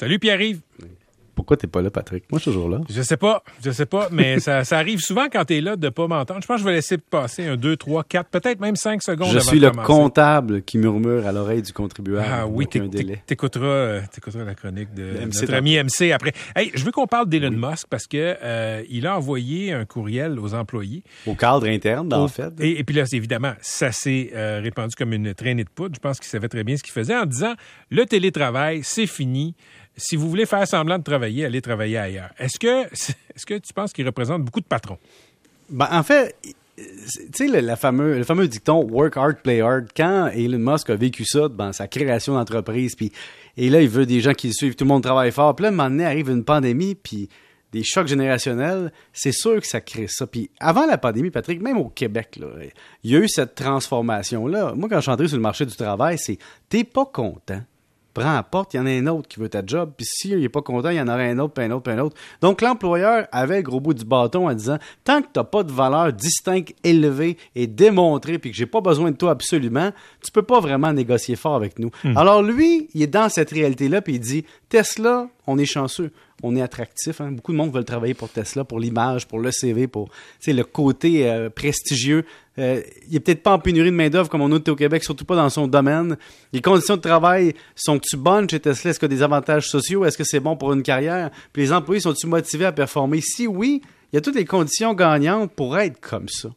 Salut Pierre-Yves. Pourquoi t'es pas là, Patrick? Moi, je suis toujours là. Je sais pas, je sais pas, mais ça, ça arrive souvent quand t'es là de pas m'entendre. Je pense que je vais laisser passer un 2, 3, 4, peut-être même 5 secondes Je avant suis de le commencer. comptable qui murmure à l'oreille du contribuable. Ah oui, t'écouteras, euh, t'écouteras la chronique de MC notre ami MC après. Hey, je veux qu'on parle d'Elon Musk parce que euh, il a envoyé un courriel aux employés. Au cadre interne, en fait. Et, et puis là, évidemment, ça s'est euh, répandu comme une traînée de poudre. Je pense qu'il savait très bien ce qu'il faisait en disant le télétravail, c'est fini. Si vous voulez faire semblant de travailler, allez travailler ailleurs. Est-ce que, est-ce que tu penses qu'il représente beaucoup de patrons? Ben, en fait, tu sais, le, fameux, le fameux dicton work hard, play hard, quand Elon Musk a vécu ça dans sa création d'entreprise, puis et là, il veut des gens qui le suivent, tout le monde travaille fort, puis là, à un moment donné, arrive une pandémie, puis des chocs générationnels, c'est sûr que ça crée ça. Puis avant la pandémie, Patrick, même au Québec, il y a eu cette transformation-là. Moi, quand je suis entré sur le marché du travail, c'est t'es pas content. Prends la porte, il y en a un autre qui veut ta job, puis s'il n'est pas content, il y en aura un autre, puis un autre, puis un autre. Donc, l'employeur avait le gros bout du bâton en disant tant que tu n'as pas de valeur distincte, élevée et démontrée, puis que j'ai pas besoin de toi absolument, tu peux pas vraiment négocier fort avec nous. Alors, lui, il est dans cette réalité-là, puis il dit Tesla, on est chanceux. On est attractif. hein. Beaucoup de monde veulent travailler pour Tesla, pour l'image, pour le CV, pour le côté euh, prestigieux. Euh, il est peut-être pas en pénurie de main-d'œuvre comme on a au Québec, surtout pas dans son domaine. Les conditions de travail sont-tu bonnes chez Tesla? Est-ce qu'il y a des avantages sociaux? Est-ce que c'est bon pour une carrière? Puis les employés sont-ils motivés à performer? Si oui, il y a toutes les conditions gagnantes pour être comme ça.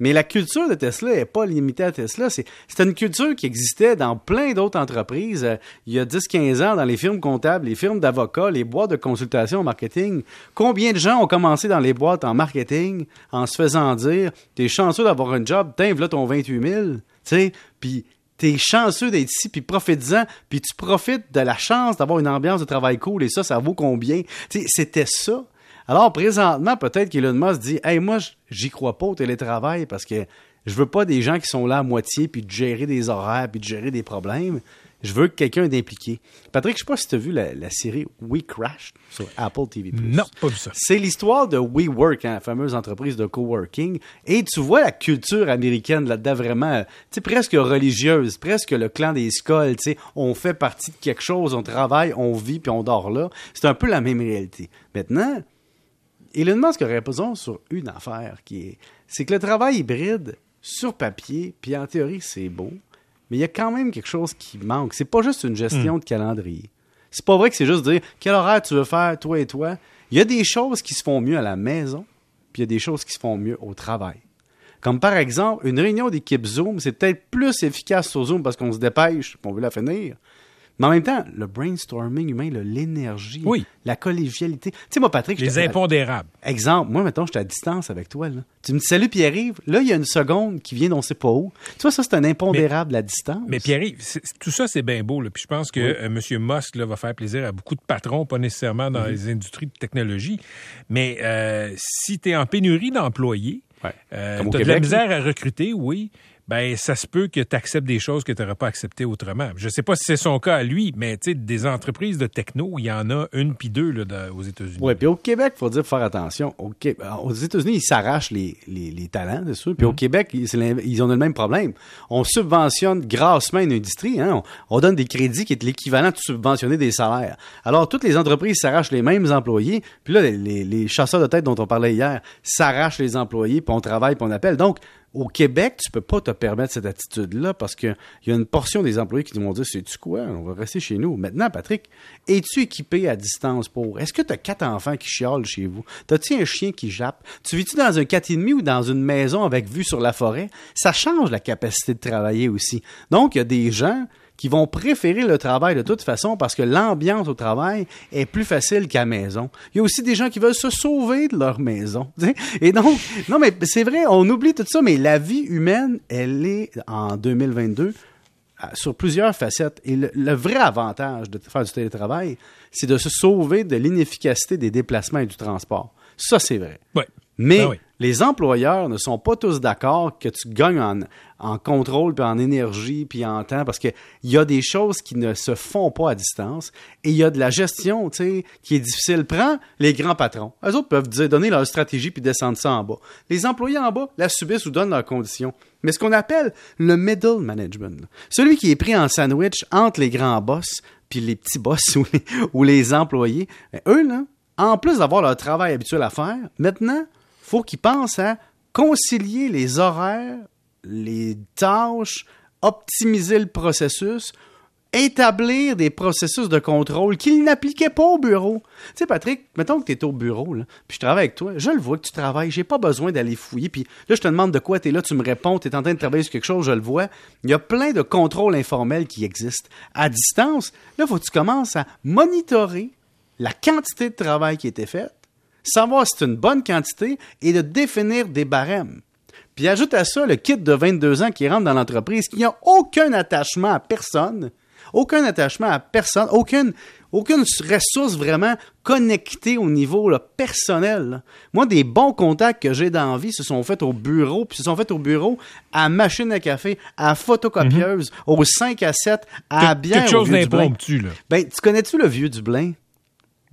Mais la culture de Tesla n'est pas limitée à Tesla. C'est une culture qui existait dans plein d'autres entreprises. Euh, il y a 10-15 ans, dans les firmes comptables, les firmes d'avocats, les boîtes de consultation en marketing. Combien de gens ont commencé dans les boîtes en marketing en se faisant dire « T'es chanceux d'avoir un job, tiens, voilà ton 28 000. » Tu sais, puis t'es chanceux d'être ici, puis profite-en, puis tu profites de la chance d'avoir une ambiance de travail cool, et ça, ça vaut combien? Tu sais, c'était ça. Alors, présentement, peut-être qu'Elon Musk dit Hey, moi, j'y crois pas au télétravail parce que je veux pas des gens qui sont là à moitié puis de gérer des horaires puis de gérer des problèmes. Je veux que quelqu'un d'impliqué. Patrick, je sais pas si tu as vu la, la série We Crashed sur Apple TV. Non, pas vu ça. C'est l'histoire de WeWork, hein, la fameuse entreprise de coworking. Et tu vois la culture américaine là-dedans vraiment, euh, tu sais, presque religieuse, presque le clan des skulls, tu sais. On fait partie de quelque chose, on travaille, on vit, puis on dort là. C'est un peu la même réalité. Maintenant, Elon Musk aurait raison sur une affaire qui est, c'est que le travail hybride, sur papier, puis en théorie, c'est beau, mais il y a quand même quelque chose qui manque. C'est pas juste une gestion de calendrier. C'est pas vrai que c'est juste dire quel horaire tu veux faire, toi et toi. Il y a des choses qui se font mieux à la maison, puis il y a des choses qui se font mieux au travail. Comme par exemple, une réunion d'équipe Zoom, c'est peut-être plus efficace sur Zoom parce qu'on se dépêche, puis on veut la finir. Mais en même temps, le brainstorming humain, l'énergie, Oui. la collégialité. Tu sais, moi, Patrick, Les j'étais- impondérables. Exemple, moi, mettons, je suis à distance avec toi. Là. Tu me dis salut Pierre-Yves. Là, il y a une seconde qui vient d'on sait pas où. Tu vois, ça, c'est un impondérable à distance. Mais Pierre, tout ça, c'est bien beau. Là. Puis je pense que euh, M. Musk là, va faire plaisir à beaucoup de patrons, pas nécessairement dans les industries de technologie. Mais euh, si tu es en pénurie d'employés, Ouais. euh, tu as de la misère à recruter, oui. Ben, ça se peut que tu acceptes des choses que tu n'aurais pas acceptées autrement. Je sais pas si c'est son cas à lui, mais tu sais, des entreprises de techno, il y en a une puis deux là, de- aux États-Unis. Oui, puis au Québec, il faut dire, faire attention. Au Qué- Aux États-Unis, ils s'arrachent les, les, les talents, c'est sûr. Puis au Québec, ils, ont le même problème. On subventionne grassement une industrie. Hein? On, on donne des crédits qui est l'équivalent de subventionner des salaires. Alors, toutes les entreprises s'arrachent les mêmes employés. Puis là, les chasseurs de tête dont on parlait hier s'arrachent les employés, puis on travaille, puis on appelle. Donc, au Québec, tu peux pas te permettre cette attitude-là parce qu'il y a une portion des employés qui vont dire C'est-tu quoi? On va rester chez nous. Maintenant, Patrick, es-tu équipé à distance pour? Est-ce que tu as quatre enfants qui chiolent chez vous? T'as-tu un chien qui jappe? Tu vis-tu dans un 4,5 ou dans une maison avec vue sur la forêt? Ça change la capacité de travailler aussi. Donc, il y a des gens qui vont préférer le travail de toute façon parce que l'ambiance au travail est plus facile qu'à maison. Il y a aussi des gens qui veulent se sauver de leur maison. Et donc, non, mais c'est vrai, on oublie tout ça, mais la vie humaine, elle est en 2022 à- sur plusieurs facettes. Et le, le vrai avantage de faire du télétravail, c'est de se sauver de l'inefficacité des déplacements et du transport. Ça, c'est vrai. Ouais. Mais oui. les employeurs ne sont pas tous d'accord que tu gagnes en, en contrôle, puis en énergie, puis en temps, parce qu'il y a des choses qui ne se font pas à distance, et il y a de la gestion, tu sais, qui est difficile. Prends les grands patrons. Eux autres peuvent dire, donner leur stratégie, puis descendre ça en bas. Les employés en bas la subissent ou donnent leurs conditions. Mais ce qu'on appelle le middle management, celui qui est pris en sandwich entre les grands boss, puis les petits boss ou les, ou les employés, ben, eux, là, en plus d'avoir leur travail habituel à faire, maintenant, faut qu'ils pensent à concilier les horaires, les tâches, optimiser le processus, établir des processus de contrôle qu'ils n'appliquaient pas au bureau. Tu sais, Patrick, mettons que tu es au bureau, puis je travaille avec toi, je le vois que tu travailles, j'ai pas besoin d'aller fouiller, puis là, je te demande de quoi tu es là, tu me réponds, tu es en train de travailler sur quelque chose, je le vois. Il y a plein de contrôles informels qui existent. À distance, là, faut que tu commences à monitorer la quantité de travail qui été faite, savoir si c'est une bonne quantité et de définir des barèmes. Puis ajoute à ça le kit de 22 ans qui rentre dans l'entreprise, qui n'a aucun attachement à personne, aucun attachement à personne, aucune, aucune ressource vraiment connectée au niveau là, personnel. là. Moi, des bons contacts que j'ai dans la vie se sont faits au bureau, puis se sont faits au bureau à machine à café, à photocopieuse, au 5 à 7, à Quel- bière Quelque chose d'impromptu, là. Ben, tu connais-tu le vieux Dublin?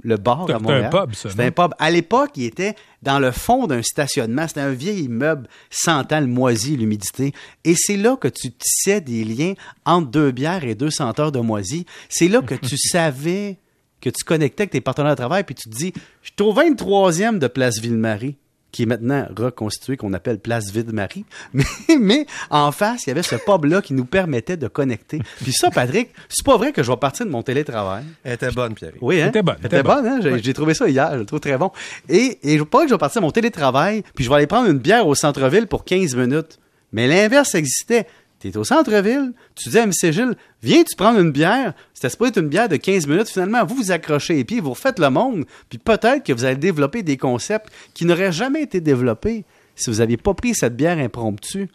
Le bar à un Montréal. pub, ça, C'était un pub. À l'époque, il était dans le fond d'un stationnement. C'était un vieil immeuble sentant le moisi et l'humidité. Et c'est là que tu tissais des liens entre deux bières et deux senteurs de moisi. C'est là que tu savais que tu connectais avec tes partenaires de travail, puis tu te dis, je suis au 23e de Place Ville-Marie qui est maintenant reconstitué, qu'on appelle Place Ville-Marie. Mais, mais en face, il y avait ce pub-là qui nous permettait de connecter. Puis ça, Patrick, c'est pas vrai que je vais partir de mon télétravail. Elle était bonne, Pierre. Oui, hein? C'était bonne, C'était c'était bonne, hein? J'ai Oui. trouvé ça hier, je le trouve très bon. Et, et je pas que je vais partir à mon télétravail, puis je vais aller prendre une bière au centre-ville pour 15 minutes. Mais l'inverse existait. Tu es au centre-ville, tu dis à M. Gilles, viens-tu prendre une bière? C'était supposé être une bière de 15 minutes. Finalement, vous vous accrochez les pieds, vous refaites le monde, puis peut-être que vous allez développer des concepts qui n'auraient jamais été développés si vous n'aviez pas pris cette bière impromptue.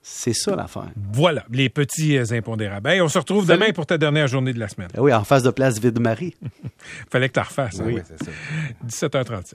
C'est ça l'affaire. Voilà, les petits euh, impondérables. Hey, on se retrouve Salut. demain pour ta dernière journée de la semaine. Ah oui, en face de Place Vide-Marie. Fallait que tu refasses. hein? Oui, c'est ça. 17h37.